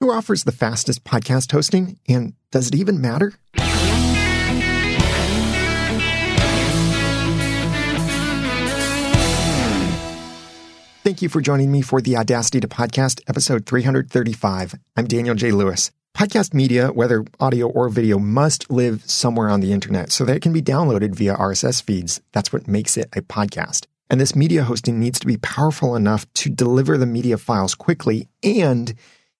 Who offers the fastest podcast hosting? And does it even matter? Thank you for joining me for the Audacity to Podcast, episode 335. I'm Daniel J. Lewis. Podcast media, whether audio or video, must live somewhere on the internet so that it can be downloaded via RSS feeds. That's what makes it a podcast. And this media hosting needs to be powerful enough to deliver the media files quickly and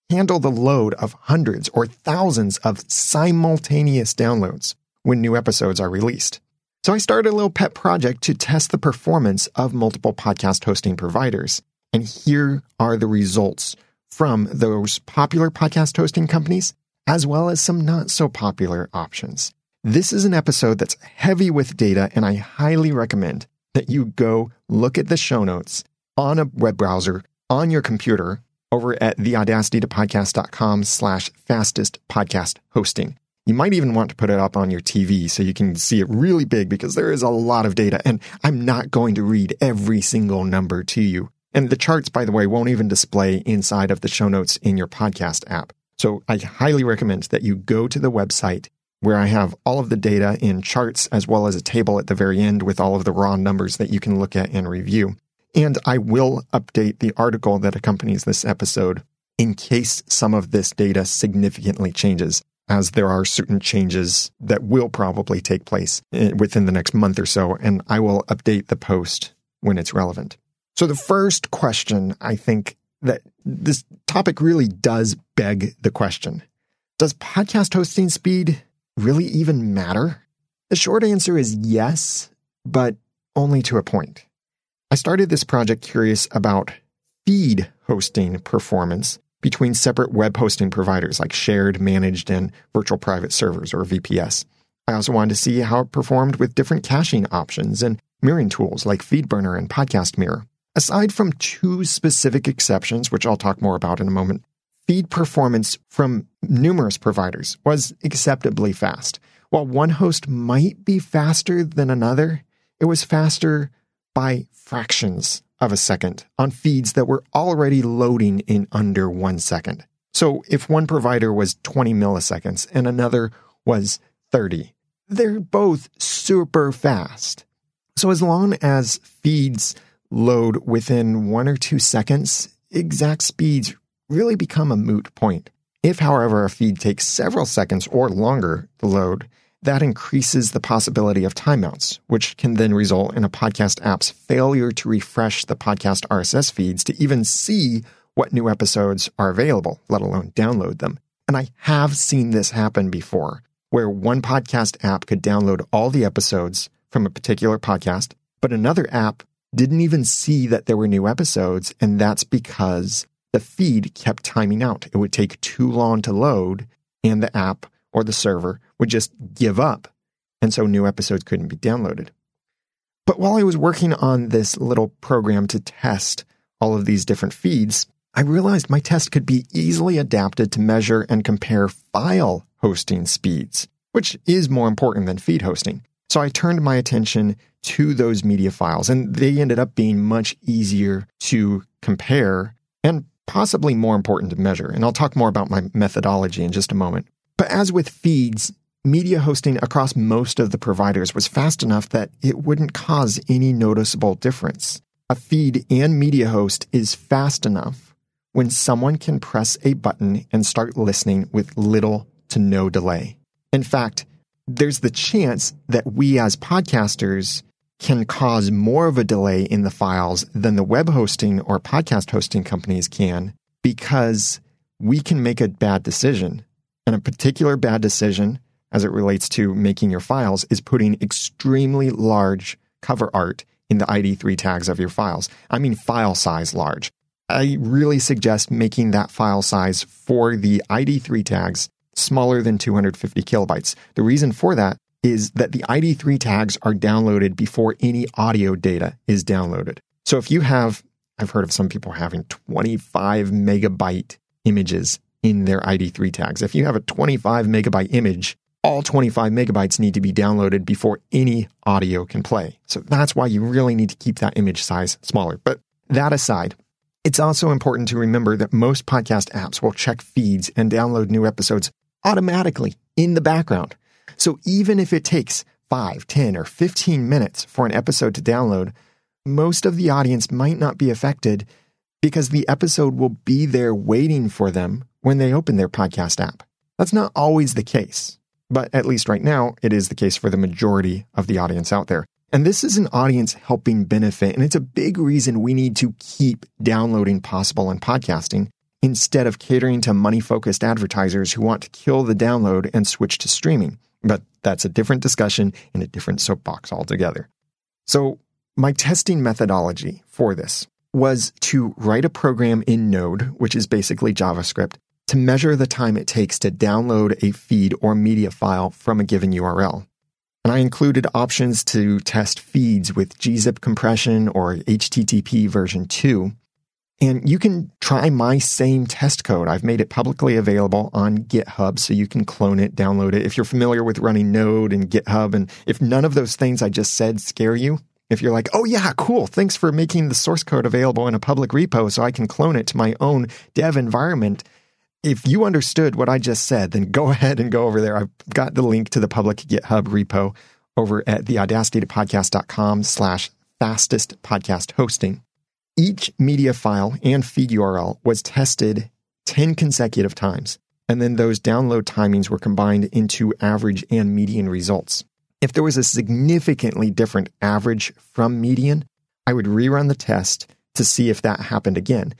handle the load of hundreds or thousands of simultaneous downloads when new episodes are released. So I started a little pet project to test the performance of multiple podcast hosting providers. And here are the results from those popular podcast hosting companies, as well as some not so popular options. This is an episode that's heavy with data, and I highly recommend that you go look at the show notes on a web browser on your computer over at theaudacitytopodcast.com slash fastest podcast hosting. You might even want to put it up on your TV so you can see it really big because there is a lot of data and I'm not going to read every single number to you. And the charts, by the way, won't even display inside of the show notes in your podcast app. So I highly recommend that you go to the website where I have all of the data in charts as well as a table at the very end with all of the raw numbers that you can look at and review. And I will update the article that accompanies this episode in case some of this data significantly changes, as there are certain changes that will probably take place eh, within the next month or so, and I will update the post when it's relevant. So, the first question I think that this topic really does beg the question Does podcast hosting speed really even matter? The short answer is yes, but only to a point. I started this project curious about feed hosting performance between separate web hosting providers like shared, managed, and virtual private servers or VPS. I also wanted to see how it performed with different caching options and mirroring tools like FeedBurner and Podcast Mirror. Aside from two specific exceptions, which I'll talk more about in a moment, feed performance from numerous providers was acceptably fast. While one host might be faster than another, it was faster by fractions of a second on feeds that were already loading in under one second. So if one provider was 20 milliseconds and another was 30, they're both super fast. So as long as feeds load within one or two seconds, exact speeds really become a moot point. If, however, a feed takes several seconds or longer to load, that increases the possibility of timeouts, which can then result in a podcast app's failure to refresh the podcast RSS feeds to even see what new episodes are available, let alone download them. And I have seen this happen before, where one podcast app could download all the episodes from a particular podcast, but another app didn't even see that there were new episodes, and that's because the feed kept timing out. It would take too long to load, and the app or the server would just give up. And so new episodes couldn't be downloaded. But while I was working on this little program to test all of these different feeds, I realized my test could be easily adapted to measure and compare file hosting speeds, which is more important than feed hosting. So I turned my attention to those media files, and they ended up being much easier to compare and possibly more important to measure. And I'll talk more about my methodology in just a moment. But as with feeds, media hosting across most of the providers was fast enough that it wouldn't cause any noticeable difference. A feed and media host is fast enough when someone can press a button and start listening with little to no delay. In fact, there's the chance that we as podcasters can cause more of a delay in the files than the web hosting or podcast hosting companies can because we can make a bad decision and a particular bad decision as it relates to making your files is putting extremely large cover art in the ID3 tags of your files. I mean, file size large. I really suggest making that file size for the ID3 tags smaller than 250 kilobytes. The reason for that is that the ID3 tags are downloaded before any audio data is downloaded. So if you have, I've heard of some people having 25 megabyte images in their ID3 tags. If you have a 25 megabyte image, all 25 megabytes need to be downloaded before any audio can play. So that's why you really need to keep that image size smaller. But that aside, It's also important to remember that most podcast apps will check feeds and download new episodes automatically in the background. So even if it takes 5, 10, or 15 minutes for an episode to download, most of the audience might not be affected because the episode will be there waiting for them when they open their podcast app. That's not always the case, but at least right now, it is the case for the majority of the audience out there. And this is an audience helping benefit, and it's a big reason we need to keep downloading possible and podcasting instead of catering to money focused advertisers who want to kill the download and switch to streaming. But that's a different discussion in a different soapbox altogether. So, my testing methodology for this was to write a program in Node, which is basically JavaScript, to measure the time it takes to download a feed or media file from a given URL. And I included options to test feeds with gzip compression or HTTP version 2 and you can try my same test code. I've made it publicly available on GitHub so you can clone it, download it. If you're familiar with running Node and GitHub, and if none of those things I just said scare you, if you're like, oh yeah, cool, thanks for making the source code available in a public repo so I can clone it to my own dev environment. If you understood what I just said, then go ahead and go over there. I've got the link to the public GitHub repo over at theaudacitytopodcast.com slash fastest podcast hosting. Each media file and feed URL was tested 10 consecutive times, and then those download timings were combined into average and median results. If there was a significantly different average from median, I would rerun the test to see if that happened again,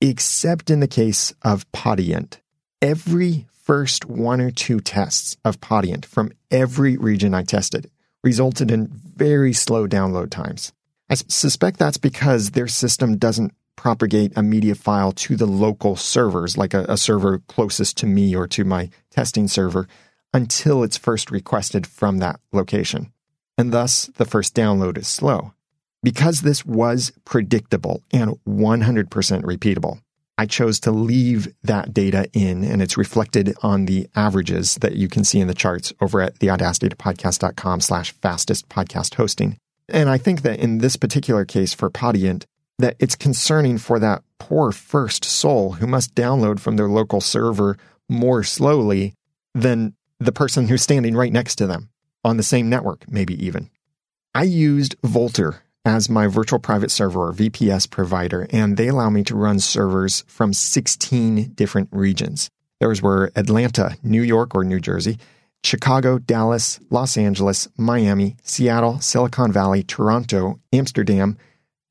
except in the case of Podiant. Every first one or two tests of Podiant from every region I tested resulted in very slow download times. I suspect that's because their system doesn't propagate a media file to the local servers, like a, a, server closest to me or to my testing server, until it's first requested from that location. And thus, the first download is slow. Because this was predictable and 100% repeatable, I chose to leave that data in, and it's reflected on the averages that you can see in the charts over at theaudacitypodcast.com slash fastest podcast hosting. And I think that in this particular case for Podiant, that it's concerning for that poor first soul who must download from their local server more slowly than the person who's standing right next to them on the same network, maybe even. I used Vultr as my virtual private server or VPS provider, and they allow me to run servers from 16 different regions. Those were Atlanta, New York or New Jersey, Chicago, Dallas, Los Angeles, Miami, Seattle, Silicon Valley, Toronto, Amsterdam,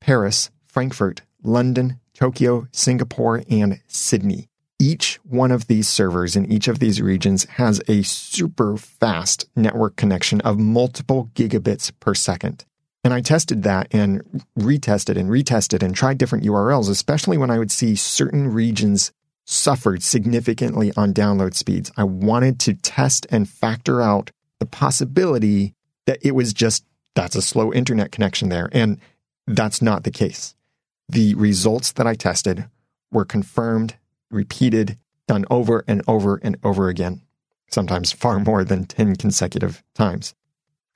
Paris, Frankfurt, London, Tokyo, Singapore, and Sydney. Each one of these servers in each of these regions has a super fast network connection of multiple gigabits per second. And I tested that and retested and retested and tried different URLs, especially when I would see certain regions suffered significantly on download speeds. I wanted to test and factor out the possibility that it was just that's a slow internet connection there. And that's not the case. The results that I tested were confirmed, repeated, done over and over and over again, sometimes far more than 10 consecutive times.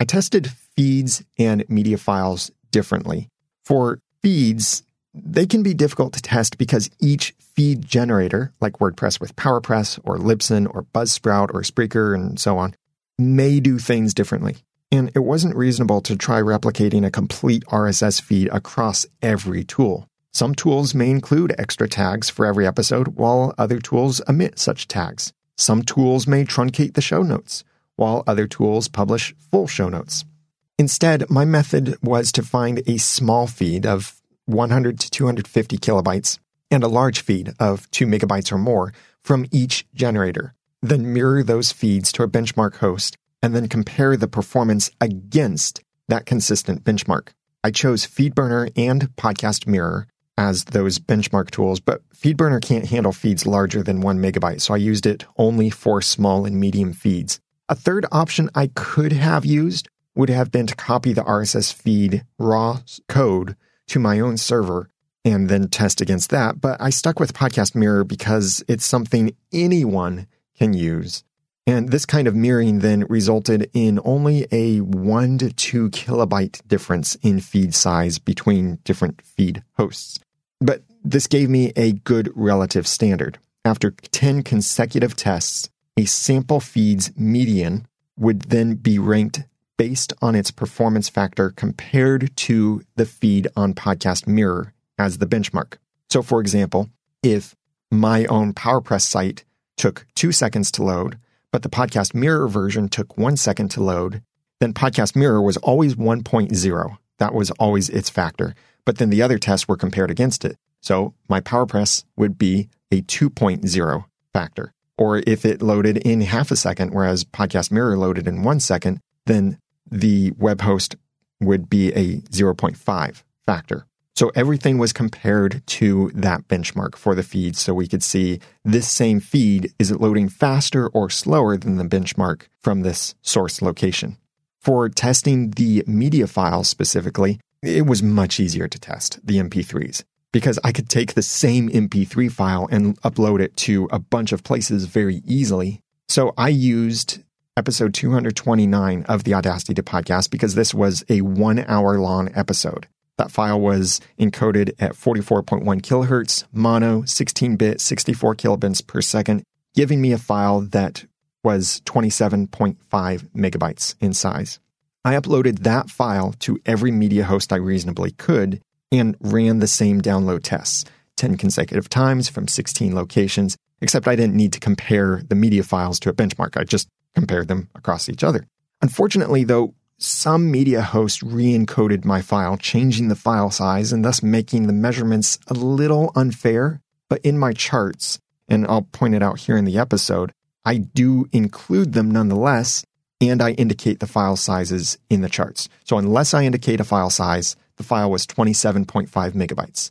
I tested feeds and media files differently. For feeds, they can be difficult to test because each feed generator, like WordPress with PowerPress or Libsyn or Buzzsprout or Spreaker and so on, may do things differently. And it wasn't reasonable to try replicating a complete RSS feed across every tool. Some tools may include extra tags for every episode, while other tools omit such tags. Some tools may truncate the show notes, while other tools publish full show notes. Instead, my method was to find a small feed of 100 to 250 kilobytes and a large feed of 2 megabytes or more from each generator. Then mirror those feeds to a benchmark host and then compare the performance against that consistent benchmark. I chose FeedBurner and Podcast Mirror as those benchmark tools, but FeedBurner can't handle feeds larger than one megabyte, so I used it only for small and medium feeds. A third option I could have used would have been to copy the RSS feed raw code to my own server and then test against that. But I stuck with Podcast Mirror because it's something anyone can use. And this kind of mirroring then resulted in only a one to two kilobyte difference in feed size between different feed hosts. But this gave me a good relative standard. After 10 consecutive tests, a sample feed's median would then be ranked based on its performance factor compared to the feed on Podcast Mirror as the benchmark. So, for example, if my own PowerPress site took two seconds to load, but the Podcast Mirror version took one second to load, then Podcast Mirror was always 1.0. That was always its factor. But then the other tests were compared against it. So my PowerPress would be a 2.0 factor. Or if it loaded in half a second, whereas Podcast Mirror loaded in one second, then the web host would be a 0.5 factor. So everything was compared to that benchmark for the feed so we could see this same feed, is it loading faster or slower than the benchmark from this source location? For testing the media files specifically, it was much easier to test the MP3s because I could take the same MP3 file and upload it to a bunch of places very easily. So I used episode 229 of the Audacity to podcast because this was a one hour long episode. That file was encoded at 44.1 kilohertz, mono, 16 bit, 64 kilobits per second, giving me a file that was 27.5 megabytes in size. I uploaded that file to every media host I reasonably could and ran the same download tests 10 consecutive times from 16 locations, except I didn't need to compare the media files to a benchmark. I just compared them across each other. Unfortunately, though, some media host re encoded my file, changing the file size and thus making the measurements a little unfair. But in my charts, and I'll point it out here in the episode, I do include them nonetheless, and I indicate the file sizes in the charts. So unless I indicate a file size, the file was 27.5 megabytes.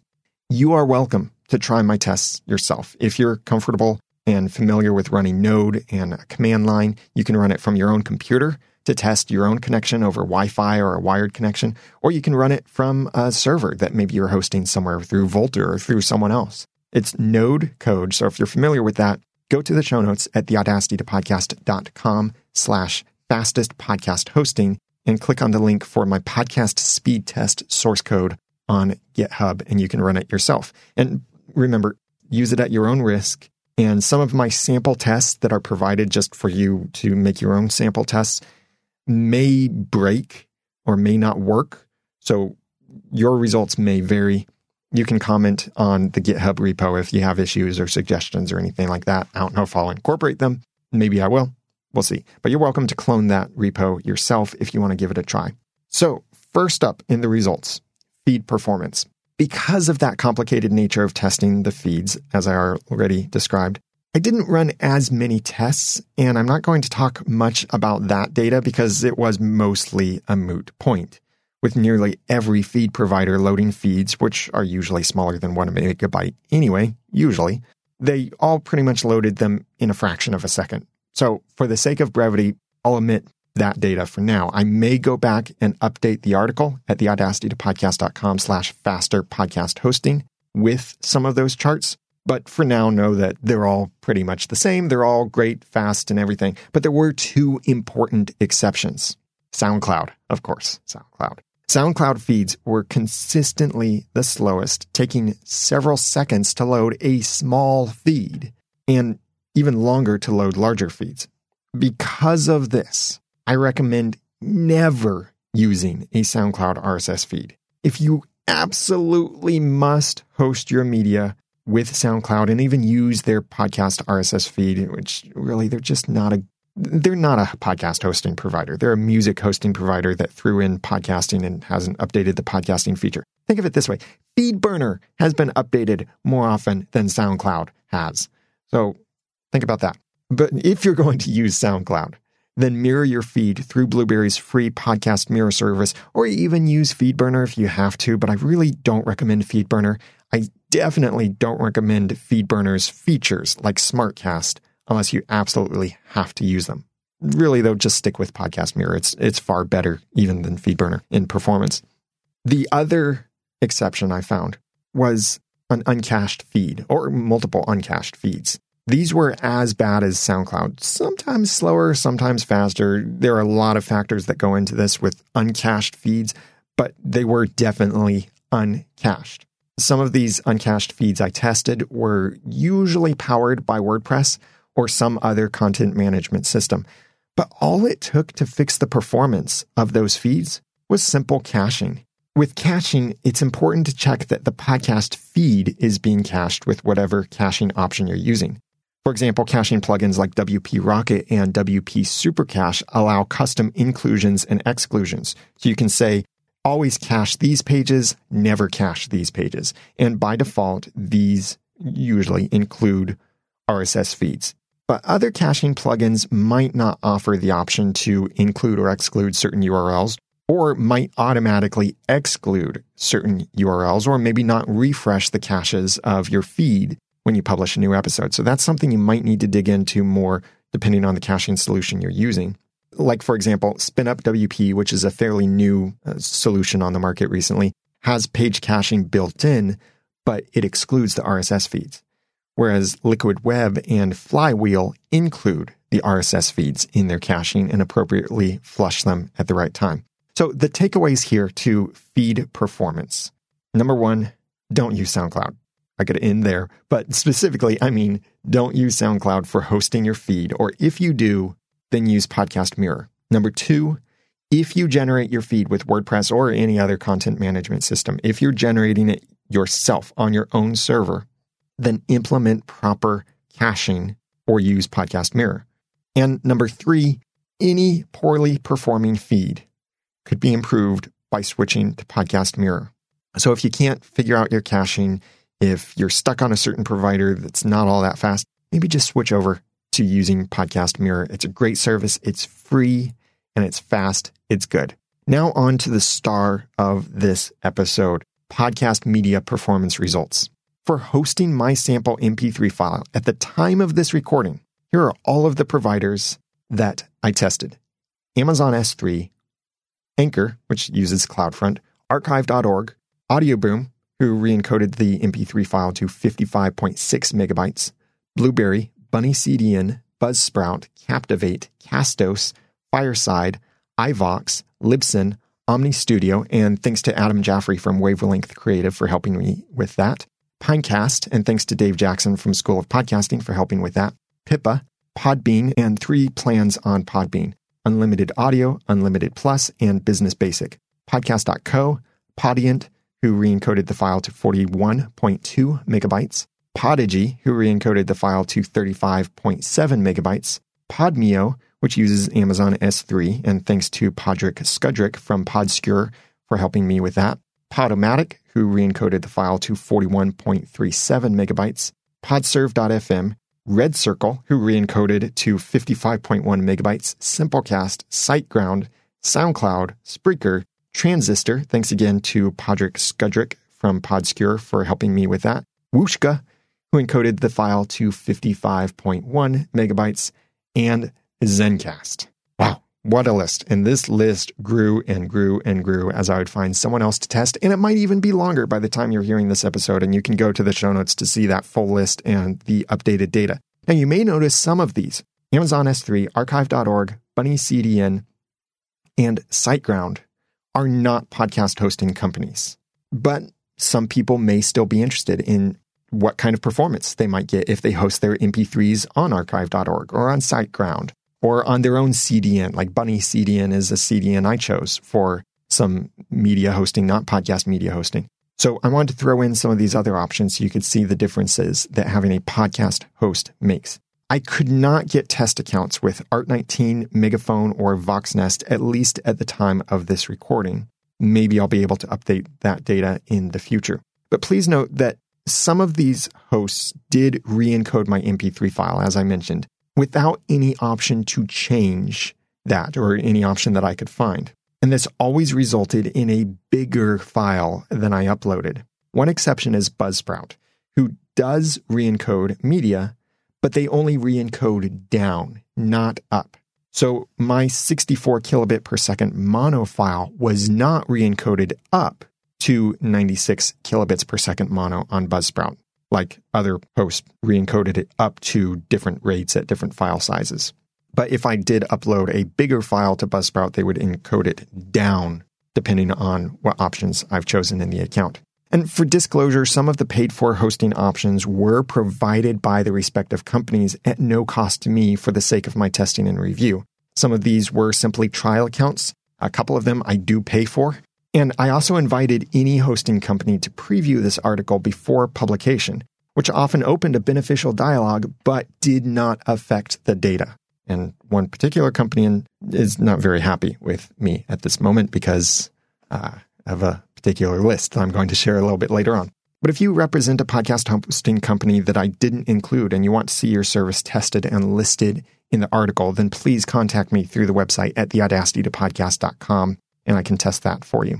You are welcome to try my tests yourself. If you're comfortable and familiar with running Node and a command line, you can run it from your own computer to test your own connection over Wi Fi or a wired connection, or you can run it from a server that maybe you're hosting somewhere through Vultr or through someone else. It's Node code. So if you're familiar with that, go to the show notes at theaudacitytopodcast.com slash fastest podcast hosting and click on the link for my podcast speed test source code on GitHub and you can run it yourself. And remember, use it at your own risk. And some of my sample tests that are provided just for you to make your own sample tests may break or may not work. So your results may vary. You can comment on the GitHub repo if you have issues or suggestions or anything like that. I don't know if I'll incorporate them. Maybe I will. We'll see. But you're welcome to clone that repo yourself if you want to give it a try. So, first up in the results feed performance. Because of that complicated nature of testing the feeds, as I already described, I didn't run as many tests, and I'm not going to talk much about that data because it was mostly a moot point. With nearly every feed provider loading feeds, which are usually smaller than one megabyte anyway, usually, they all pretty much loaded them in a fraction of a second. So, for the sake of brevity, I'll omit that data for now. I may go back and update the article at theaudacitytopodcast.com slash faster podcast hosting with some of those charts. But for now, know that they're all pretty much the same. They're all great, fast, and everything. But there were two important exceptions. SoundCloud, of course, SoundCloud. SoundCloud feeds were consistently the slowest, taking several seconds to load a small feed. And even longer to load larger feeds. Because of this, I recommend never using a SoundCloud RSS feed. If you absolutely must host your media with SoundCloud and even use their podcast RSS feed, which really they're just not a they're not a podcast hosting provider. They're a music hosting provider that threw in podcasting and hasn't updated the podcasting feature. Think of it this way. FeedBurner has been updated more often than SoundCloud has. So Think about that. But if you're going to use SoundCloud, then mirror your feed through Blubrry's free podcast mirror service, or even use FeedBurner if you have to, but I really don't recommend FeedBurner. I definitely don't recommend FeedBurner's features like SmartCast unless you absolutely have to use them. Really, though, just stick with Podcast Mirror. It's, it's far better even than FeedBurner in performance. The other exception I found was an uncached feed or multiple uncached feeds. These were as bad as SoundCloud, sometimes slower, sometimes faster. There are a lot of factors that go into this with uncached feeds, but they were definitely uncached. Some of these uncached feeds I tested were usually powered by WordPress or some other content management system. But all it took to fix the performance of those feeds was simple caching. With caching, it's important to check that the podcast feed is being cached with whatever caching option you're using. For example, caching plugins like WP Rocket and WP Supercache allow custom inclusions and exclusions. So you can say, always cache these pages, never cache these pages. And by default, these usually include RSS feeds. But other caching plugins might not offer the option to include or exclude certain URLs, or might automatically exclude certain URLs, or maybe not refresh the caches of your feed when you publish a new episode. So that's something you might need to dig into more depending on the caching solution you're using. Like, for example, SpinUp WP, which is a fairly new uh, solution on the market recently, has page caching built in, but it excludes the RSS feeds. Whereas Liquid Web and Flywheel include the RSS feeds in their caching and appropriately flush them at the right time. So the takeaways here to feed performance. Number one, don't use SoundCloud. I could end there, but specifically, I mean, don't use SoundCloud for hosting your feed, or if you do, then use Podcast Mirror. Number two, if you generate your feed with WordPress or any other content management system, if you're generating it yourself on your own server, then implement proper caching or use Podcast Mirror. And number three, any poorly performing feed could be improved by switching to Podcast Mirror. So if you can't figure out your caching, if you're stuck on a certain provider that's not all that fast, maybe just switch over to using Podcast Mirror. It's a great service. It's free and it's fast. It's good. Now on to the star of this episode, podcast media performance results. For hosting my sample MP3 file at the time of this recording, here are all of the providers that I tested. Amazon S3, Anchor, which uses CloudFront, archive.org, Audioboom, who re-encoded the MP3 file to 55.6 megabytes, Blubrry, Bunny CDN, Buzzsprout, Captivate, Castos, Fireside, iVoox, Libsyn, Omny Studio, and thanks to Adam Jaffrey from Wavelength Creative for helping me with that. Pinecast, and thanks to Dave Jackson from School of Podcasting for helping with that. Pippa, Podbean, and three plans on Podbean Unlimited Audio, Unlimited Plus, and Business Basic. Podcast.co, Podiant, who re-encoded the file to 41.2 megabytes, Podigee, who re-encoded the file to 35.7 megabytes, Podmeo, which uses Amazon S3, and thanks to Podrick Skudrick from Podscure for helping me with that, Podomatic, who re-encoded the file to 41.37 megabytes, Podserve.fm, Red Circle, who re-encoded to 55.1 megabytes, Simplecast, SiteGround, SoundCloud, Spreaker, Transistor, thanks again to Podrick Skudrick from Podscure for helping me with that. Whooshkaa, who encoded the file to 55.1 megabytes, and Zencast. Wow, what a list. And this list grew and grew and grew as I would find someone else to test. And it might even be longer by the time you're hearing this episode. And you can go to the show notes to see that full list and the updated data. Now, you may notice some of these Amazon S3, archive.org, Bunny CDN, and SiteGround are not podcast hosting companies. But some people may still be interested in what kind of performance they might get if they host their MP3s on archive.org or on SiteGround or on their own CDN, like Bunny CDN is a CDN I chose for some media hosting, not podcast media hosting. So I wanted to throw in some of these other options so you could see the differences that having a podcast host makes. I could not get test accounts with Art19, Megaphone, or Voxnest, at least at the time of this recording. Maybe I'll be able to update that data in the future. But please note that some of these hosts did re encode my MP3 file, as I mentioned, without any option to change that or any option that I could find. And this always resulted in a bigger file than I uploaded. One exception is Buzzsprout, who does re encode media, but they only re encode down, not up. So my 64 kilobit per second mono file was not re encoded up to 96 kilobits per second mono on Buzzsprout. Like other hosts re-encoded it up to different rates at different file sizes. But if I did upload a bigger file to Buzzsprout, they would encode it down depending on what options I've chosen in the account. And for disclosure, some of the paid for hosting options were provided by the respective companies at no cost to me for the sake of my testing and review. Some of these were simply trial accounts. A couple of them I do pay for. And I also invited any hosting company to preview this article before publication, which often opened a beneficial dialogue but did not affect the data. And one particular company is not very happy with me at this moment because uh, of a particular list that I'm going to share a little bit later on. But if you represent a podcast hosting company that I didn't include and you want to see your service tested and listed in the article, then please contact me through the website at theaudacitytopodcast.com and I can test that for you.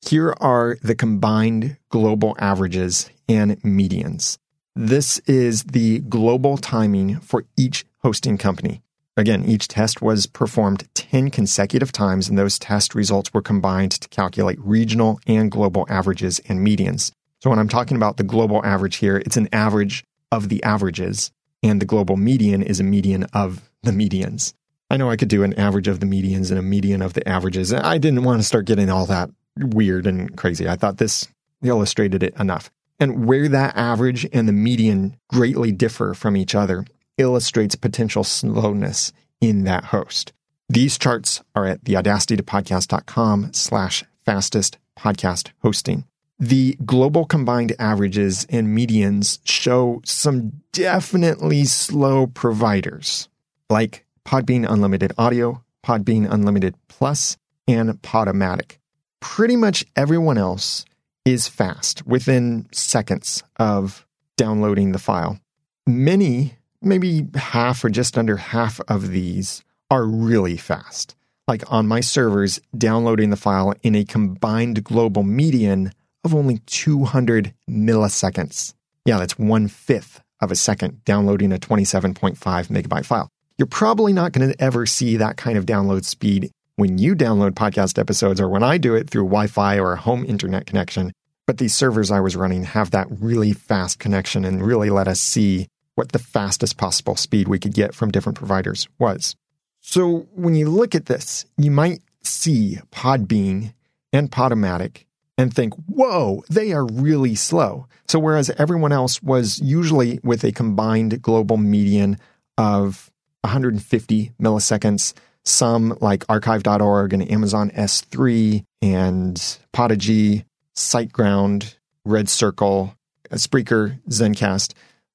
Here are the combined global averages and medians. This is the global timing for each hosting company. Again, each test was performed 10 consecutive times, and those test results were combined to calculate regional and global averages and medians. So, when I'm talking about the global average here, it's an average of the averages, and the global median is a median of the medians. I know I could do an average of the medians and a median of the averages. I didn't want to start getting all that weird and crazy. I thought this illustrated it enough. And where that average and the median greatly differ from each other illustrates potential slowness in that host. These charts are at theaudacitytopodcast.com slash fastest podcast hosting. The global combined averages and medians show some definitely slow providers like Podbean Unlimited Audio, Podbean Unlimited Plus, and Podomatic. Pretty much everyone else is fast within seconds of downloading the file. Many maybe half or just under half of these are really fast. Like on my servers, downloading the file in a combined global median of only 200 milliseconds. Yeah, that's one fifth of a second downloading a 27.5 megabyte file. You're probably not going to ever see that kind of download speed when you download podcast episodes or when I do it through Wi Fi or a home internet connection. But these servers I was running have that really fast connection and really let us see what the fastest possible speed we could get from different providers was. So when you look at this, you might see Podbean and Podomatic and think, whoa, they are really slow. So whereas everyone else was usually with a combined global median of 150 milliseconds, some like archive.org and Amazon S3 and Podigee, SiteGround, Red Circle, Spreaker, Zencastr,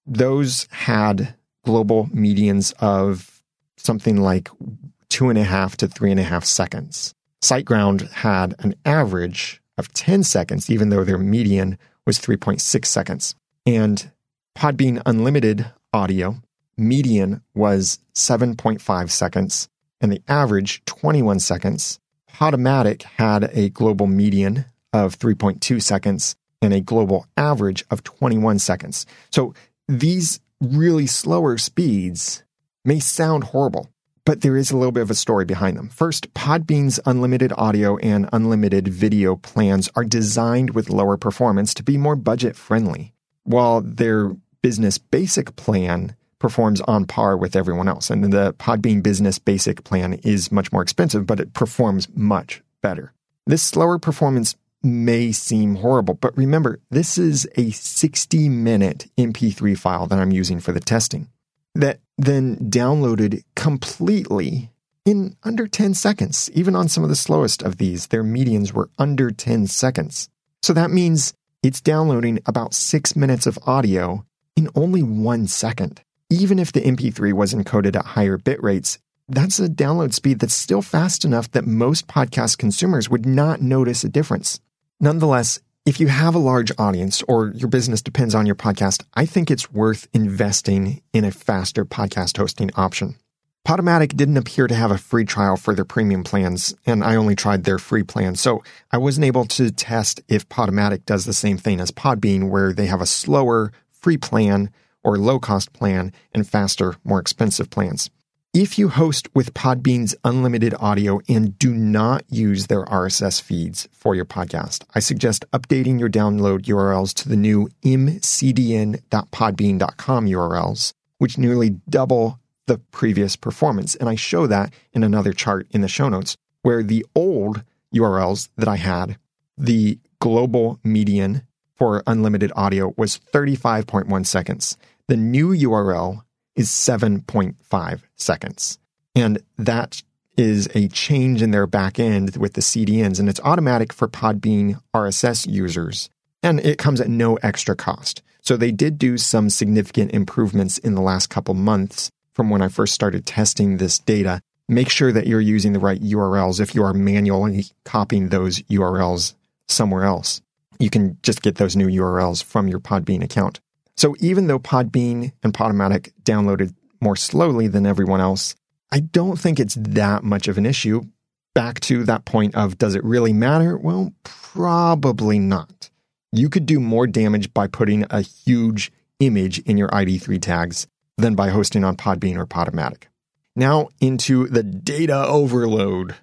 those had global medians of something like two and a half to three and a half seconds. SiteGround had an average of 10 seconds, even though their median was 3.6 seconds. And Podbean Unlimited audio, median was 7.5 seconds, and the average 21 seconds. Podomatic had a global median of 3.2 seconds and a global average of 21 seconds. So these really slower speeds may sound horrible, but there is a little bit of a story behind them. First, Podbean's unlimited audio and unlimited video plans are designed with lower performance to be more budget friendly, while their business basic plan performs on par with everyone else. And the Podbean business basic plan is much more expensive, but it performs much better. This slower performance may seem horrible, but remember, this is a 60 minute MP3 file that I'm using for the testing that then downloaded completely in under 10 seconds. Even on some of the slowest of these, their medians were under 10 seconds. So that means it's downloading about six minutes of audio in only one second. Even if the MP3 was encoded at higher bit rates, that's a download speed that's still fast enough that most podcast consumers would not notice a difference. Nonetheless, if you have a large audience or your business depends on your podcast, I think it's worth investing in a faster podcast hosting option. Podomatic didn't appear to have a free trial for their premium plans, and I only tried their free plan. So I wasn't able to test if Podomatic does the same thing as Podbean, where they have a slower free plan or low cost plan and faster, more expensive plans. If you host with Podbean's unlimited audio and do not use their RSS feeds for your podcast, I suggest updating your download URLs to the new mcdn.podbean.com URLs, which nearly double the previous performance. And I show that in another chart in the show notes, where the old URLs that I had, the global median for unlimited audio was 35.1 seconds. The new URL is 7.5 seconds. And that is a change in their back end with the CDNs, and it's automatic for Podbean RSS users, and it comes at no extra cost. So they did do some significant improvements in the last couple months from when I first started testing this data. Make sure that you're using the right URLs if you are manually copying those URLs somewhere else. You can just get those new URLs from your Podbean account. So even though Podbean and Podomatic downloaded more slowly than everyone else, I don't think it's that much of an issue. Back to that point of does it really matter? Well, probably not. You could do more damage by putting a huge image in your ID3 tags than by hosting on Podbean or Podomatic. Now into the data overload,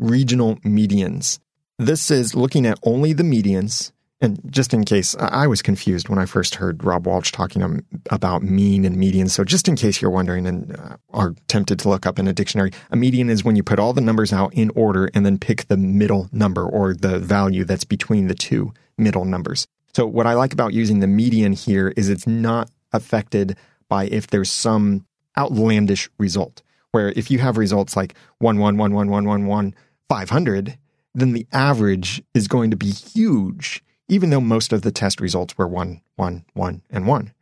regional medians. This is looking at only the medians and just in case, I was confused when I first heard Rob Walch talking about mean and median. So just in case you're wondering and uh, are tempted to look up in a dictionary, a median is when you put all the numbers out in order and then pick the middle number or the value that's between the two middle numbers. So what I like about using the median here is it's not affected by if there's some outlandish result. Where if you have results like 1, 1, 1, 1, 1, 1, 1, 500, then the average is going to be huge even though most of the test results were one, one, one, and one.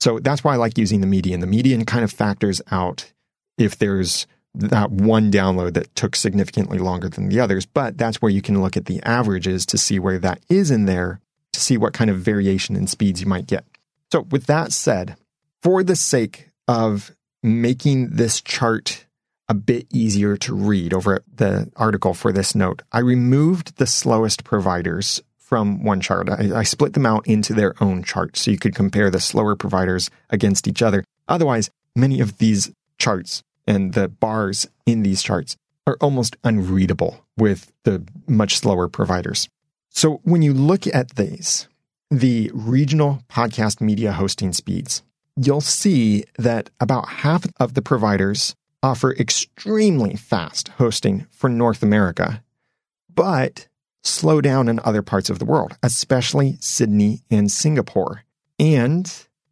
So that's why I like using the median. The median kind of factors out if there's that one download that took significantly longer than the others, but that's where you can look at the averages to see where that is in there to see what kind of variation in speeds you might get. So, with that said, for the sake of making this chart a bit easier to read over the article for this note, I removed the slowest providers from one chart. I, I, split them out into their own charts so you could compare the slower providers against each other. Otherwise, many of these charts and the bars in these charts are almost unreadable with the much slower providers. So when you look at these, the regional podcast media hosting speeds, you'll see that about half of the providers offer extremely fast hosting for North America, but slow down in other parts of the world, especially Sydney and Singapore. And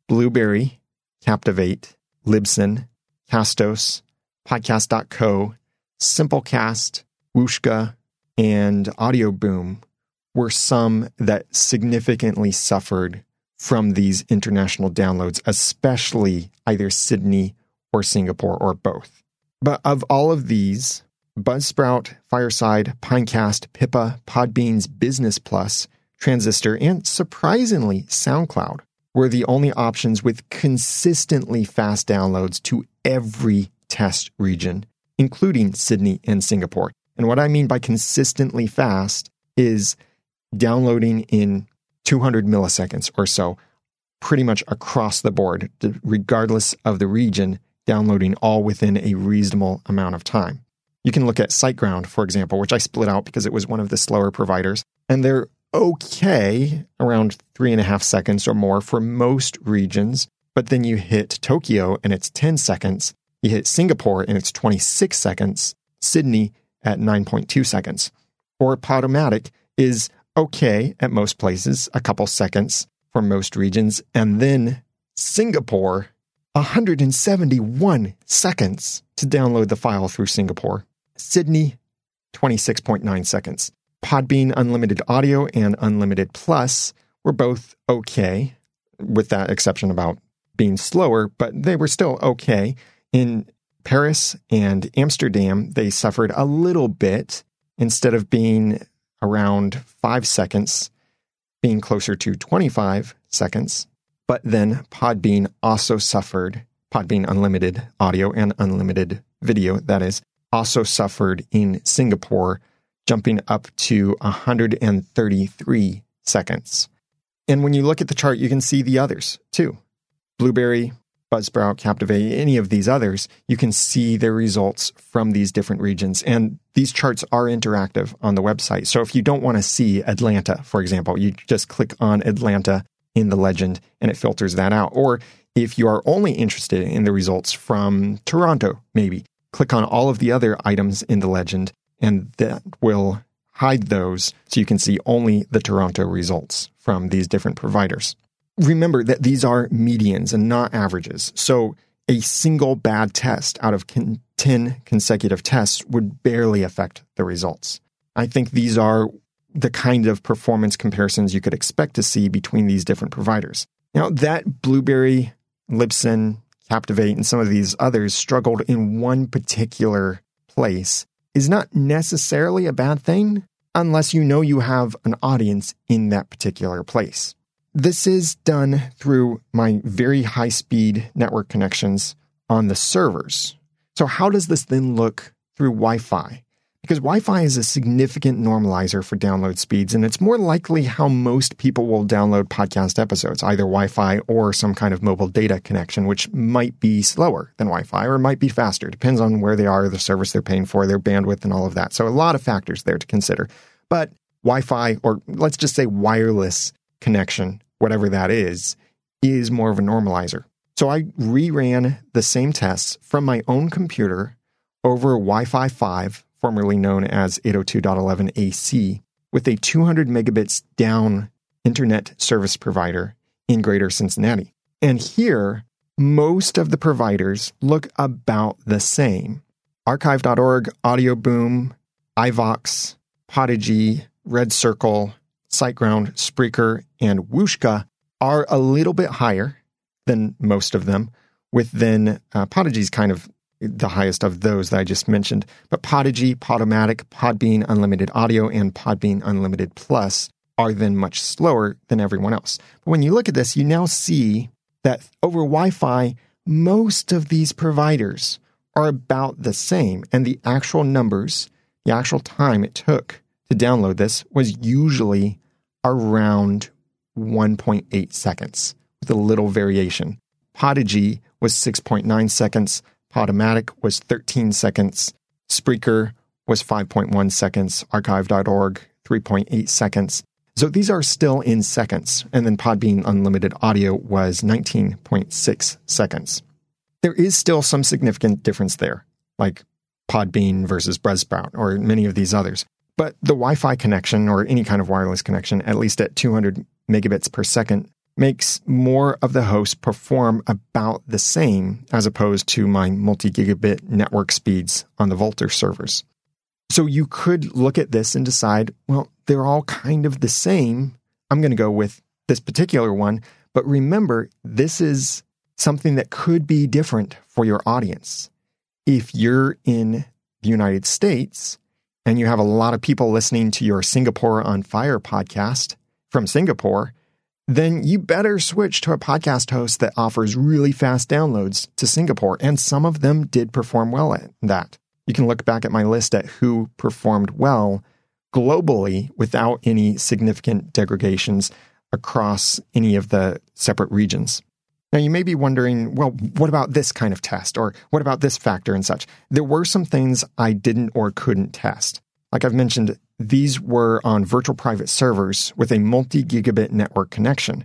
Blubrry, Captivate, Libsyn, Castos, Podcast.co, Simplecast, Whooshkaa, and Audio Boom were some that significantly suffered from these international downloads, especially either Sydney or Singapore or both. But of all of these, Buzzsprout, Fireside, Pinecast, Pippa, Podbean's Business Plus, Transistor, and surprisingly, SoundCloud were the only options with consistently fast downloads to every test region, including Sydney and Singapore. And what I mean by consistently fast is downloading in 200 milliseconds or so, pretty much across the board, regardless of the region, downloading all within a reasonable amount of time. You can look at SiteGround, for example, which I split out because it was one of the slower providers, and they're okay around three and a half seconds or more for most regions. But then you hit Tokyo and it's 10 seconds. You hit Singapore and it's 26 seconds. Sydney at 9.2 seconds. Or Podomatic is okay at most places, a couple seconds for most regions. And then Singapore, 171 seconds to download the file through Singapore. Sydney, 26.9 seconds. Podbean Unlimited Audio and Unlimited Plus were both okay, with that exception about being slower, but they were still okay. In Paris and Amsterdam, they suffered a little bit instead of being around five seconds, being closer to 25 seconds. But then Podbean also suffered, Podbean Unlimited Audio and Unlimited Video, that is, also suffered in Singapore, jumping up to 133 seconds. And when you look at the chart, you can see the others too. Blubrry, Buzzsprout, Captivate, any of these others, you can see their results from these different regions. And these charts are interactive on the website. So if you don't want to see Atlanta, for example, you just click on Atlanta in the legend and it filters that out. Or if you are only interested in the results from Toronto, maybe click on all of the other items in the legend, and that will hide those so you can see only the Toronto results from these different providers. Remember that these are medians and not averages. So a single bad test out of 10 consecutive tests would barely affect the results. I think these are the kind of performance comparisons you could expect to see between these different providers. Now, that Blubrry, Libsyn, Captivate, and some of these others struggled in one particular place is not necessarily a bad thing unless you know you have an audience in that particular place. This is done through my very high speed network connections on the servers. So, how does this then look through Wi Fi? Because Wi Fi is a significant normalizer for download speeds, and it's more likely how most people will download podcast episodes, either Wi Fi or some kind of mobile data connection, which might be slower than Wi Fi or might be faster. Depends on where they are, the service they're paying for, their bandwidth, and all of that. So, a lot of factors there to consider. But Wi Fi, or let's just say wireless connection, whatever that is, is more of a normalizer. So, I reran the same tests from my own computer over Wi Fi 5 formerly known as 802.11ac, with a 200 megabits down internet service provider in Greater Cincinnati. And here, most of the providers look about the same. Archive.org, Audioboom, iVoox, Podigee, Red Circle, SiteGround, Spreaker, and Whooshkaa are a little bit higher than most of them, with then uh, Podigee's kind of the highest of those that I just mentioned. But Podigee, Podomatic, Podbean Unlimited Audio, and Podbean Unlimited Plus are then much slower than everyone else. But when you look at this, you now see that over Wi Fi, most of these providers are about the same. And the actual numbers, the actual time it took to download this was usually around 1.8 seconds with a little variation. Podigee was 6.9 seconds. Podomatic was 13 seconds. Spreaker was 5.1 seconds. Archive.org, 3.8 seconds. So these are still in seconds. And then Podbean Unlimited Audio was 19.6 seconds. There is still some significant difference there, like Podbean versus Buzzsprout or many of these others. But the Wi Fi connection or any kind of wireless connection, at least at 200 megabits per second, makes more of the hosts perform about the same as opposed to my multi gigabit network speeds on the Vultr servers. So you could look at this and decide, well, they're all kind of the same. I'm going to go with this particular one. But remember, this is something that could be different for your audience. If you're in the United States and you have a lot of people listening to your Singapore on Fire podcast from Singapore, then you better switch to a podcast host that offers really fast downloads to Singapore. And some of them did perform well at that. You can look back at my list at who performed well globally without any significant degradations across any of the separate regions. Now, you may be wondering, well, what about this kind of test? Or what about this factor and such? There were some things I didn't or couldn't test. Like I've mentioned, these were on virtual private servers with a multi gigabit network connection.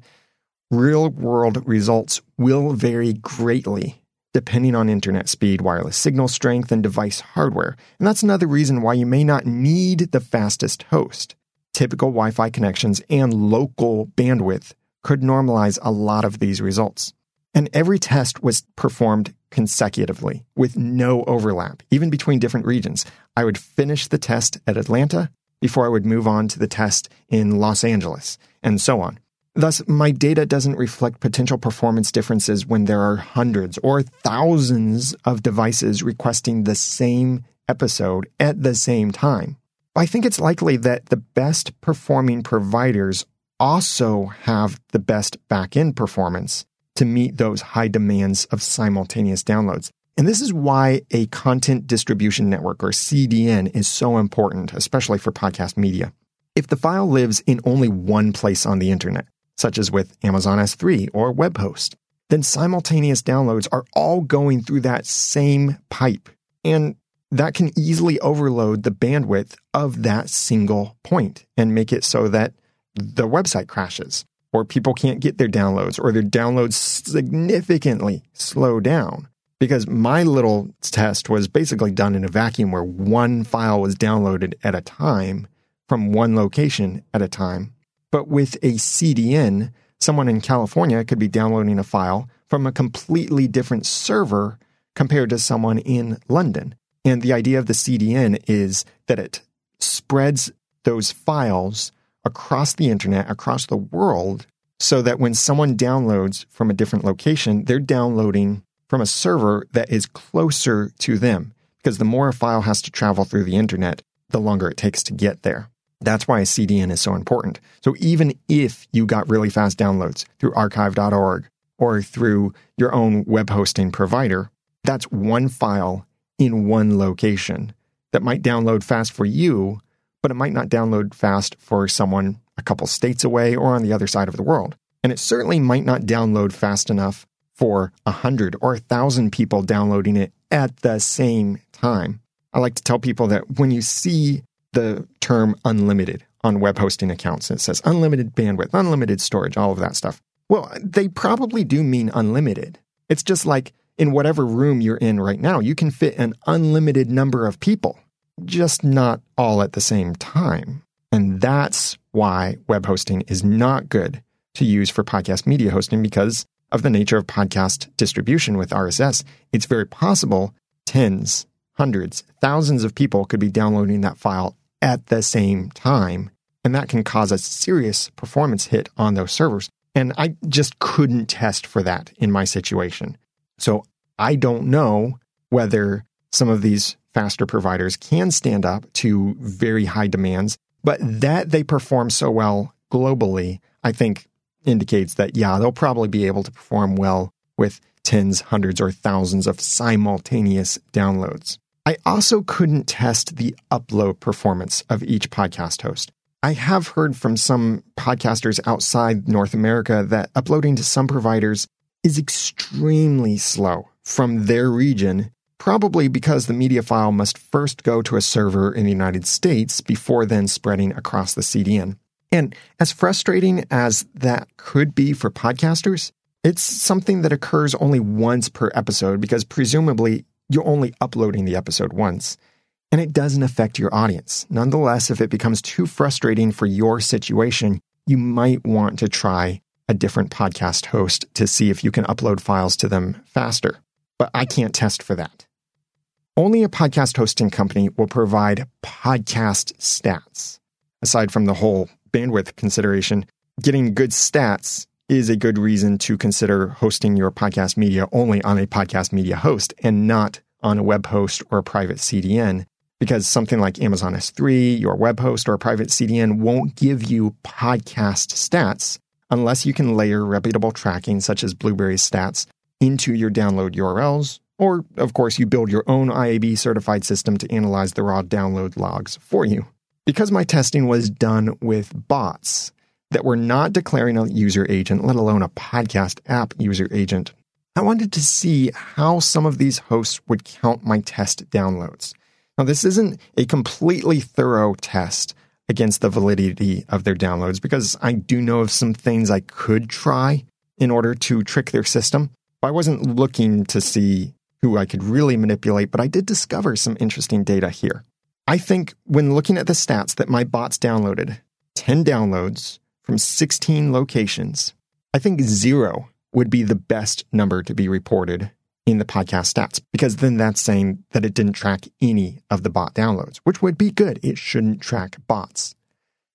Real world results will vary greatly depending on internet speed, wireless signal strength, and device hardware. And that's another reason why you may not need the fastest host. Typical Wi Fi connections and local bandwidth could normalize a lot of these results. And every test was performed consecutively with no overlap, even between different regions. I would finish the test at Atlanta before I would move on to the test in Los Angeles, and so on. Thus, my data doesn't reflect potential performance differences when there are hundreds or thousands of devices requesting the same episode at the same time. I think it's likely that the best performing providers also have the best backend performance to meet those high demands of simultaneous downloads. And this is why a content distribution network or CDN is so important, especially for podcast media. If the file lives in only one place on the internet, such as with Amazon S3 or Webhost, then simultaneous downloads are all going through that same pipe. And that can easily overload the bandwidth of that single point and make it so that the website crashes or people can't get their downloads or their downloads significantly slow down because my little test was basically done in a vacuum where one file was downloaded at a time from one location at a time. But with a CDN, someone in California could be downloading a file from a completely different server compared to someone in London. And the idea of the CDN is that it spreads those files across the internet, across the world, so that when someone downloads from a different location, they're downloading from a server that is closer to them. Because the more a file has to travel through the internet, the longer it takes to get there. That's why a CDN is so important. So even if you got really fast downloads through archive.org or through your own web hosting provider, that's one file in one location that might download fast for you, but it might not download fast for someone a couple states away or on the other side of the world. And it certainly might not download fast enough for a hundred or a thousand people downloading it at the same time. I like to tell people that when you see the term unlimited on web hosting accounts, it says unlimited bandwidth, unlimited storage, all of that stuff. Well, they probably do mean unlimited. It's just like in whatever room you're in right now, you can fit an unlimited number of people, just not all at the same time. And that's why web hosting is not good to use for podcast media hosting because of the nature of podcast distribution with RSS. It's very possible tens, hundreds, thousands of people could be downloading that file at the same time. And that can cause a serious performance hit on those servers. And I just couldn't test for that in my situation. So I don't know whether some of these faster providers can stand up to very high demands, but that they perform so well globally, I think indicates that, yeah, they'll probably be able to perform well with tens, hundreds, or thousands of simultaneous downloads. I also couldn't test the upload performance of each podcast host. I have heard from some podcasters outside North America that uploading to some providers is extremely slow from their region, probably because the media file must first go to a server in the United States before then spreading across the CDN. And as frustrating as that could be for podcasters, it's something that occurs only once per episode because presumably you're only uploading the episode once. And it doesn't affect your audience. Nonetheless, if it becomes too frustrating for your situation, you might want to try a different podcast host to see if you can upload files to them faster. But I can't test for that. Only a podcast hosting company will provide podcast stats. Aside from the whole bandwidth consideration, getting good stats is a good reason to consider hosting your podcast media only on a podcast media host and not on a web host or a private CDN. Because something like Amazon S3, your web host, or a private CDN won't give you podcast stats unless you can layer reputable tracking such as Blubrry stats into your download URLs. Or, of course, you build your own IAB certified system to analyze the raw download logs for you. Because my testing was done with bots that were not declaring a user agent, let alone a podcast app user agent, I wanted to see how some of these hosts would count my test downloads. Now, this isn't a completely thorough test against the validity of their downloads because I do know of some things I could try in order to trick their system. I wasn't looking to see who I could really manipulate, but I did discover some interesting data here. I think when looking at the stats that my bots downloaded 10 downloads from 16 locations, I think zero would be the best number to be reported in the podcast stats because then that's saying that it didn't track any of the bot downloads, which would be good. It shouldn't track bots.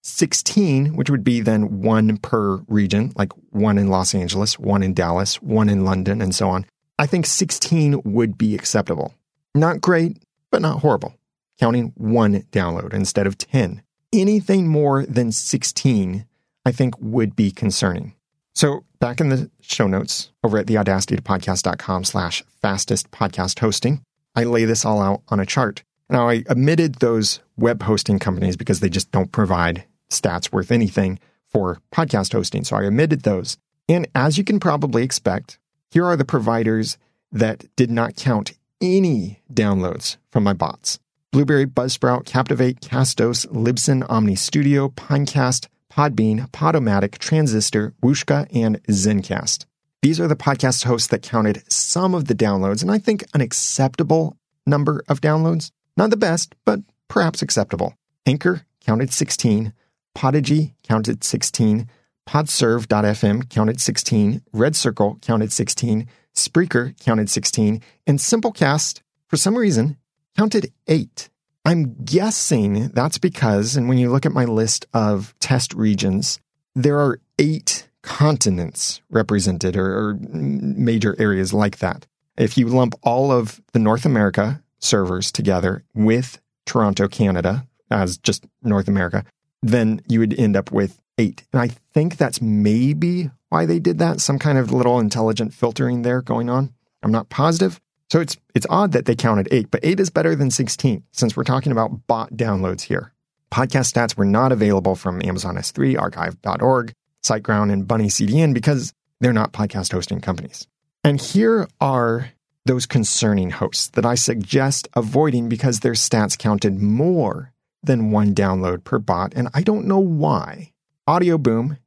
16, which would be then one per region, like one in Los Angeles, one in Dallas, one in London, and so on. I think 16 would be acceptable. Not great, but not horrible counting one download instead of 10. Anything more than 16, I think, would be concerning. So back in the show notes over at theaudacitypodcast.com slash fastest podcast hosting, I lay this all out on a chart. Now I omitted those web hosting companies because they just don't provide stats worth anything for podcast hosting. So I omitted those. And as you can probably expect, here are the providers that did not count any downloads from my bots. Blubrry, Buzzsprout, Captivate, Castos, Libsyn, Omny Studio, Pinecast, Podbean, Podomatic, Transistor, Whooshkaa, and Zencast. These are the podcast hosts that counted some of the downloads, and I think an acceptable number of downloads. Not the best, but perhaps acceptable. Anchor counted 16, Podigee counted 16, Podserve.fm counted 16, Red Circle counted 16, Spreaker counted 16, and Simplecast, for some reason, counted 8. I'm guessing that's because, and when you look at my list of test regions, there are eight continents represented or, or major areas like that. If you lump all of the North America servers together with Toronto, Canada, as just North America, then you would end up with eight. And I think that's maybe why they did that. Some kind of little intelligent filtering there going on. I'm not positive. So it's it's odd that they counted eight, but eight is better than 16 since we're talking about bot downloads here. Podcast stats were not available from Amazon S3, archive.org, SiteGround, and Bunny CDN because they're not podcast hosting companies. And here are those concerning hosts that I suggest avoiding because their stats counted more than one download per bot, and I don't know why. Audio Boom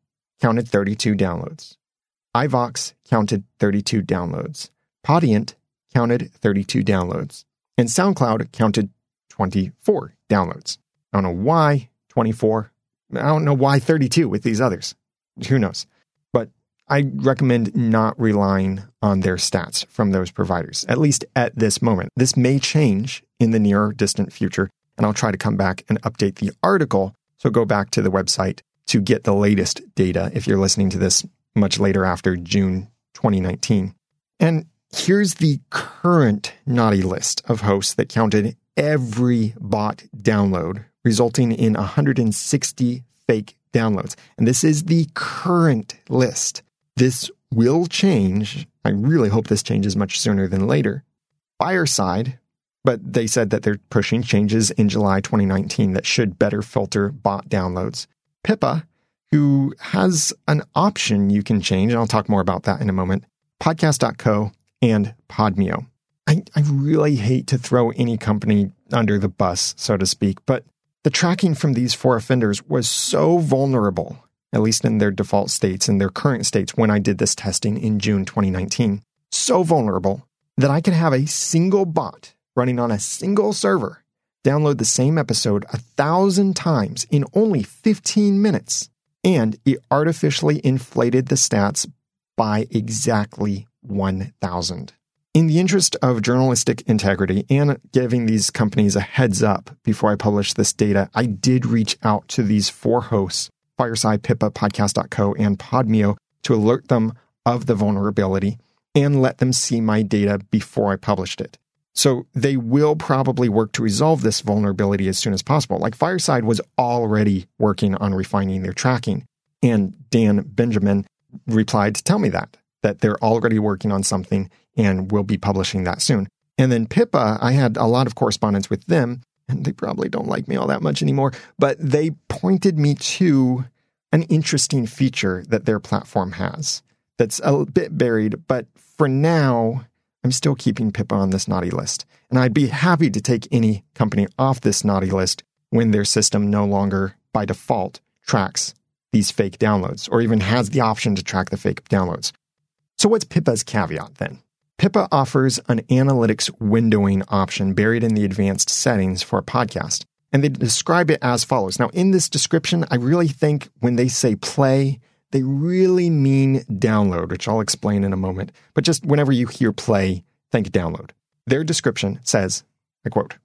counted 32 downloads. iVoox counted 32 downloads. Podiant counted 32 downloads. And SoundCloud counted 24 downloads. I don't know why 24. I don't know why 32 with these others. Who knows? But I recommend not relying on their stats from those providers, at least at this moment. This may change in the near distant future, and I'll try to come back and update the article. So go back to the website to get the latest data if you're listening to this much later after June 2019. And here's the current naughty list of hosts that counted every bot download, resulting in 160 fake downloads. And this is the current list. This will change. I really hope this changes much sooner than later. Fireside, but they said that they're pushing changes in July 2019 that should better filter bot downloads. Pippa, who has an option you can change, and I'll talk more about that in a moment, podcast.co and Podmeo. I, I really hate to throw any company under the bus, so to speak, but the tracking from these four offenders was so vulnerable, at least in their default states and their current states when I did this testing in June 2019, so vulnerable that I could have a single bot running on a single server download the same episode a thousand times in only 15 minutes, and it artificially inflated the stats by exactly 1,000. In the interest of journalistic integrity and giving these companies a heads up before I publish this data, I did reach out to these four hosts, Fireside, Pippa, Podcast.co, and Podmeo, to alert them of the vulnerability and let them see my data before I published it. So they will probably work to resolve this vulnerability as soon as possible. Like Fireside was already working on refining their tracking. And Dan Benjamin replied to tell me that, that they're already working on something and will be publishing that soon. And then Pippa, I had a lot of correspondence with them, and they probably don't like me all that much anymore, but they pointed me to an interesting feature that their platform has that's a bit buried, but for now, I'm still keeping Pippa on this naughty list, and I'd be happy to take any company off this naughty list when their system no longer, by default, tracks these fake downloads or even has the option to track the fake downloads. So, what's Pippa's caveat then? Pippa offers an analytics windowing option buried in the advanced settings for a podcast, and they describe it as follows. Now, in this description, I really think when they say play, they really mean download, which I'll explain in a moment. But just whenever you hear play, think download. Their description says, I quote,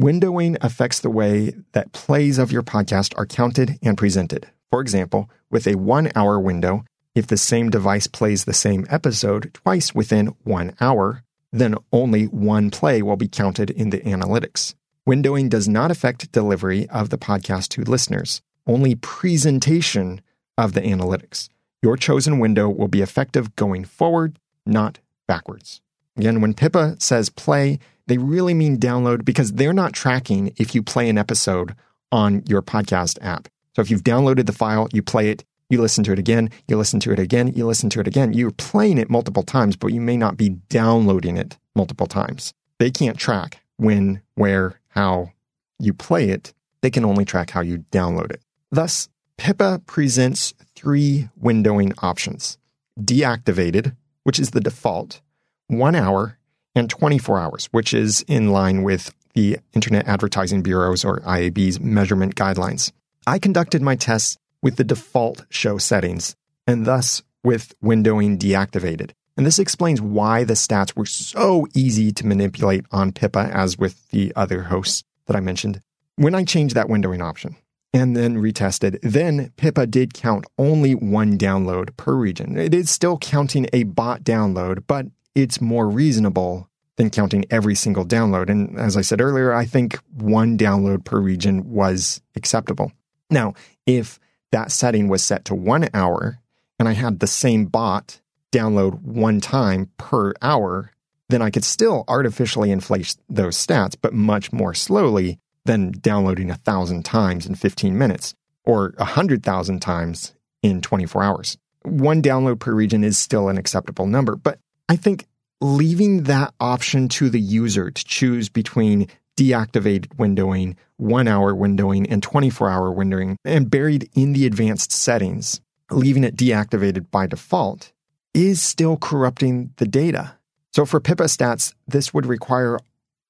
Windowing affects the way that plays of your podcast are counted and presented. For example, with a one hour window, if the same device plays the same episode twice within one hour, then only one play will be counted in the analytics. Windowing does not affect delivery of the podcast to listeners. Only presentation of the analytics. Your chosen window will be effective going forward, not backwards. Again, when Pippa says play, they really mean download because they're not tracking if you play an episode on your podcast app. So if you've downloaded the file, you play it, you listen to it again, you listen to it again, you listen to it again. You're playing it multiple times, but you may not be downloading it multiple times. They can't track when, where, how you play it. They can only track how you download it. Thus, Pippa presents three windowing options deactivated, which is the default, one hour, and 24 hours, which is in line with the Internet Advertising Bureau's or IAB's measurement guidelines. I conducted my tests with the default show settings and thus with windowing deactivated. And this explains why the stats were so easy to manipulate on Pippa as with the other hosts that I mentioned. When I changed that windowing option and then retested, then Pippa did count only one download per region. It is still counting a bot download, but it's more reasonable than counting every single download. And as I said earlier, I think one download per region was acceptable. Now, if that setting was set to one hour and I had the same bot download one time per hour, then I could still artificially inflate those stats, but much more slowly than downloading a thousand times in 15 minutes or a hundred thousand times in 24 hours. One download per region is still an acceptable number, but I think leaving that option to the user to choose between deactivated windowing, one hour windowing, and 24 hour windowing, and buried in the advanced settings, leaving it deactivated by default, is still corrupting the data. So for Pippa stats, this would require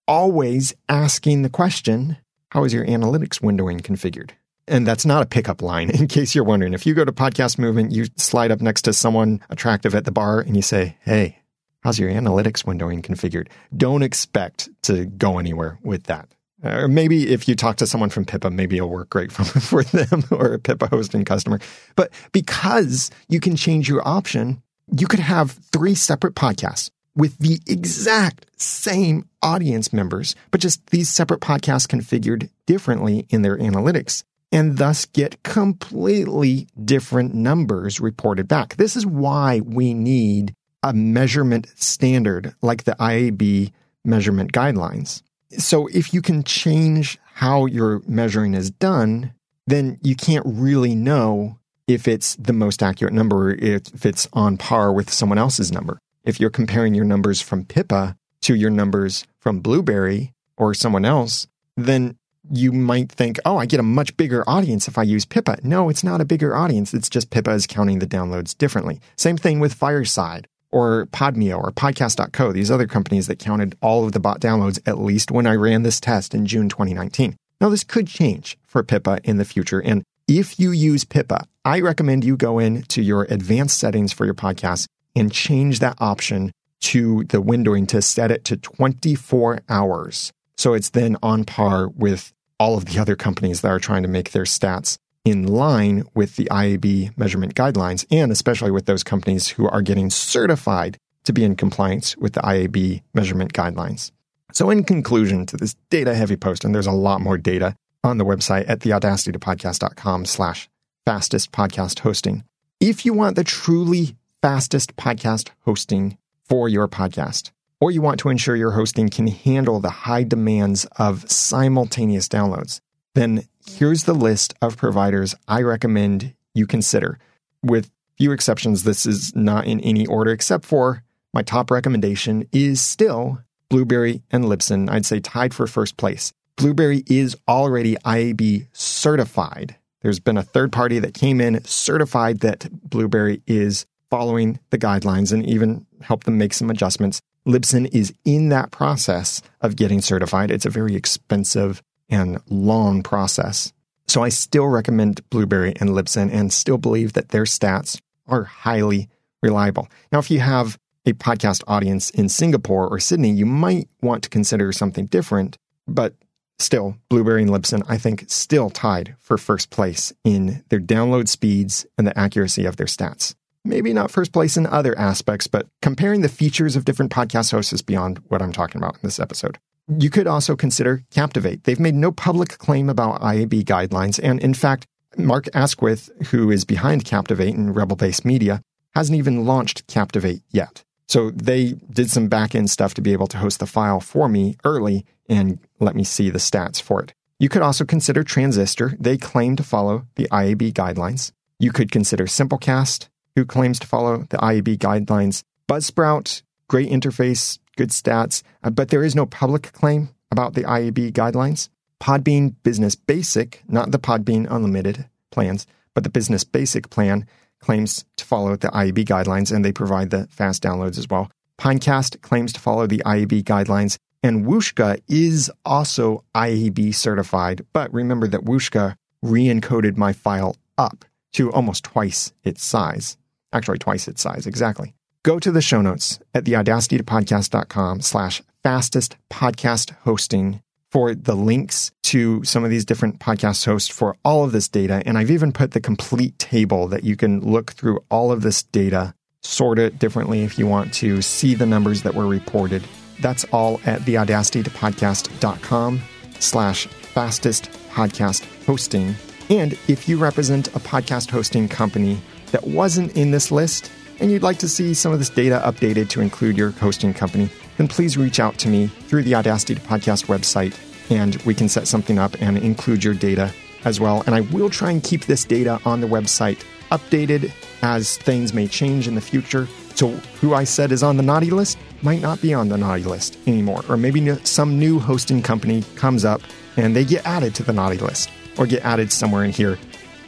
always asking the question, how is your analytics windowing configured? And that's not a pickup line, in case you're wondering. If you go to Podcast Movement, you slide up next to someone attractive at the bar and you say, Hey, how's your analytics windowing configured? Don't expect to go anywhere with that. Or maybe if you talk to someone from Pippa, maybe it'll work great for, for them or a Pippa hosting customer. But because you can change your option, you could have three separate podcasts with the exact same audience members, but just these separate podcasts configured differently in their analytics and thus get completely different numbers reported back. This is why we need a measurement standard like the IAB measurement guidelines. So if you can change how your measuring is done, then you can't really know if it's the most accurate number if it's on par with someone else's number. If you're comparing your numbers from Pippa to your numbers from Blubrry or someone else, then you might think, oh, I get a much bigger audience if I use Pippa. No, it's not a bigger audience. It's just Pippa is counting the downloads differently. Same thing with Fireside or Podmeo or Podcast.co, these other companies that counted all of the bot downloads, at least when I ran this test in June 2019. Now, this could change for Pippa in the future. And if you use Pippa, I recommend you go into your advanced settings for your podcast and change that option to the windowing to set it to 24 hours. So it's then on par with all of the other companies that are trying to make their stats in line with the IAB measurement guidelines, and especially with those companies who are getting certified to be in compliance with the IAB measurement guidelines. So, in conclusion to this data heavy post, and there's a lot more data on the website at theaudacitytopodcast.com slash fastest podcast hosting. If you want the truly fastest podcast hosting for your podcast, or you want to ensure your hosting can handle the high demands of simultaneous downloads, then here's the list of providers I recommend you consider. With few exceptions, this is not in any order except for my top recommendation is still Blubrry and Libsyn. I'd say tied for first place. Blubrry is already IAB certified. There's been a third party that came in certified that Blubrry is following the guidelines and even helped them make some adjustments. Libsyn is in that process of getting certified. It's a very expensive and long process. So I still recommend Blubrry and Libsyn and still believe that their stats are highly reliable. Now, if you have a podcast audience in Singapore or Sydney, you might want to consider something different, but still, Blubrry and Libsyn, I think, still tied for first place in their download speeds and the accuracy of their stats. Maybe not first place in other aspects, but comparing the features of different podcast hosts is beyond what I'm talking about in this episode. You could also consider Captivate. They've made no public claim about IAB guidelines. And in fact, Mark Asquith, who is behind Captivate and Rebel Base Media, hasn't even launched Captivate yet. So they did some back end stuff to be able to host the file for me early and let me see the stats for it. You could also consider Transistor. They claim to follow the IAB guidelines. You could consider Simplecast, who claims to follow the IAB guidelines. Buzzsprout, great interface, good stats, uh, but there is no public claim about the IAB guidelines. Podbean Business Basic, not the Podbean Unlimited plans, but the Business Basic plan claims to follow the IAB guidelines and they provide the fast downloads as well. Pinecast claims to follow the IAB guidelines. And Whooshkaa is also IAB certified, but remember that Whooshkaa re-encoded my file up to almost twice its size. Actually, twice its size, exactly. Go to the show notes at theaudacitytopodcast.com slash fastest podcast hosting for the links to some of these different podcast hosts for all of this data. And I've even put the complete table that you can look through all of this data, sort it differently if you want to see the numbers that were reported. That's all at theaudacitytopodcast.com slash fastest podcast hosting. And if you represent a podcast hosting company that wasn't in this list and you'd like to see some of this data updated to include your hosting company, then please reach out to me through the Audacity Podcast website and we can set something up and include your data as well. And I will try and keep this data on the website updated as things may change in the future. So, who I said is on the naughty list might not be on the naughty list anymore. Or maybe some new hosting company comes up and they get added to the naughty list or get added somewhere in here.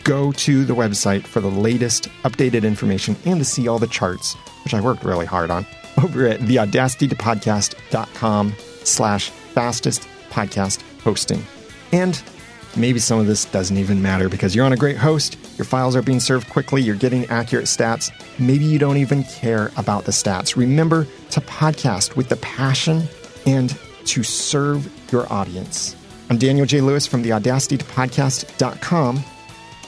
Go to the website for the latest updated information and to see all the charts, which I worked really hard on over at theaudacitytopodcast.com slash fastest podcast hosting. And maybe some of this doesn't even matter because you're on a great host, your files are being served quickly, you're getting accurate stats. Maybe you don't even care about the stats. Remember to podcast with the passion and to serve your audience. I'm Daniel J. Lewis from the Audacity.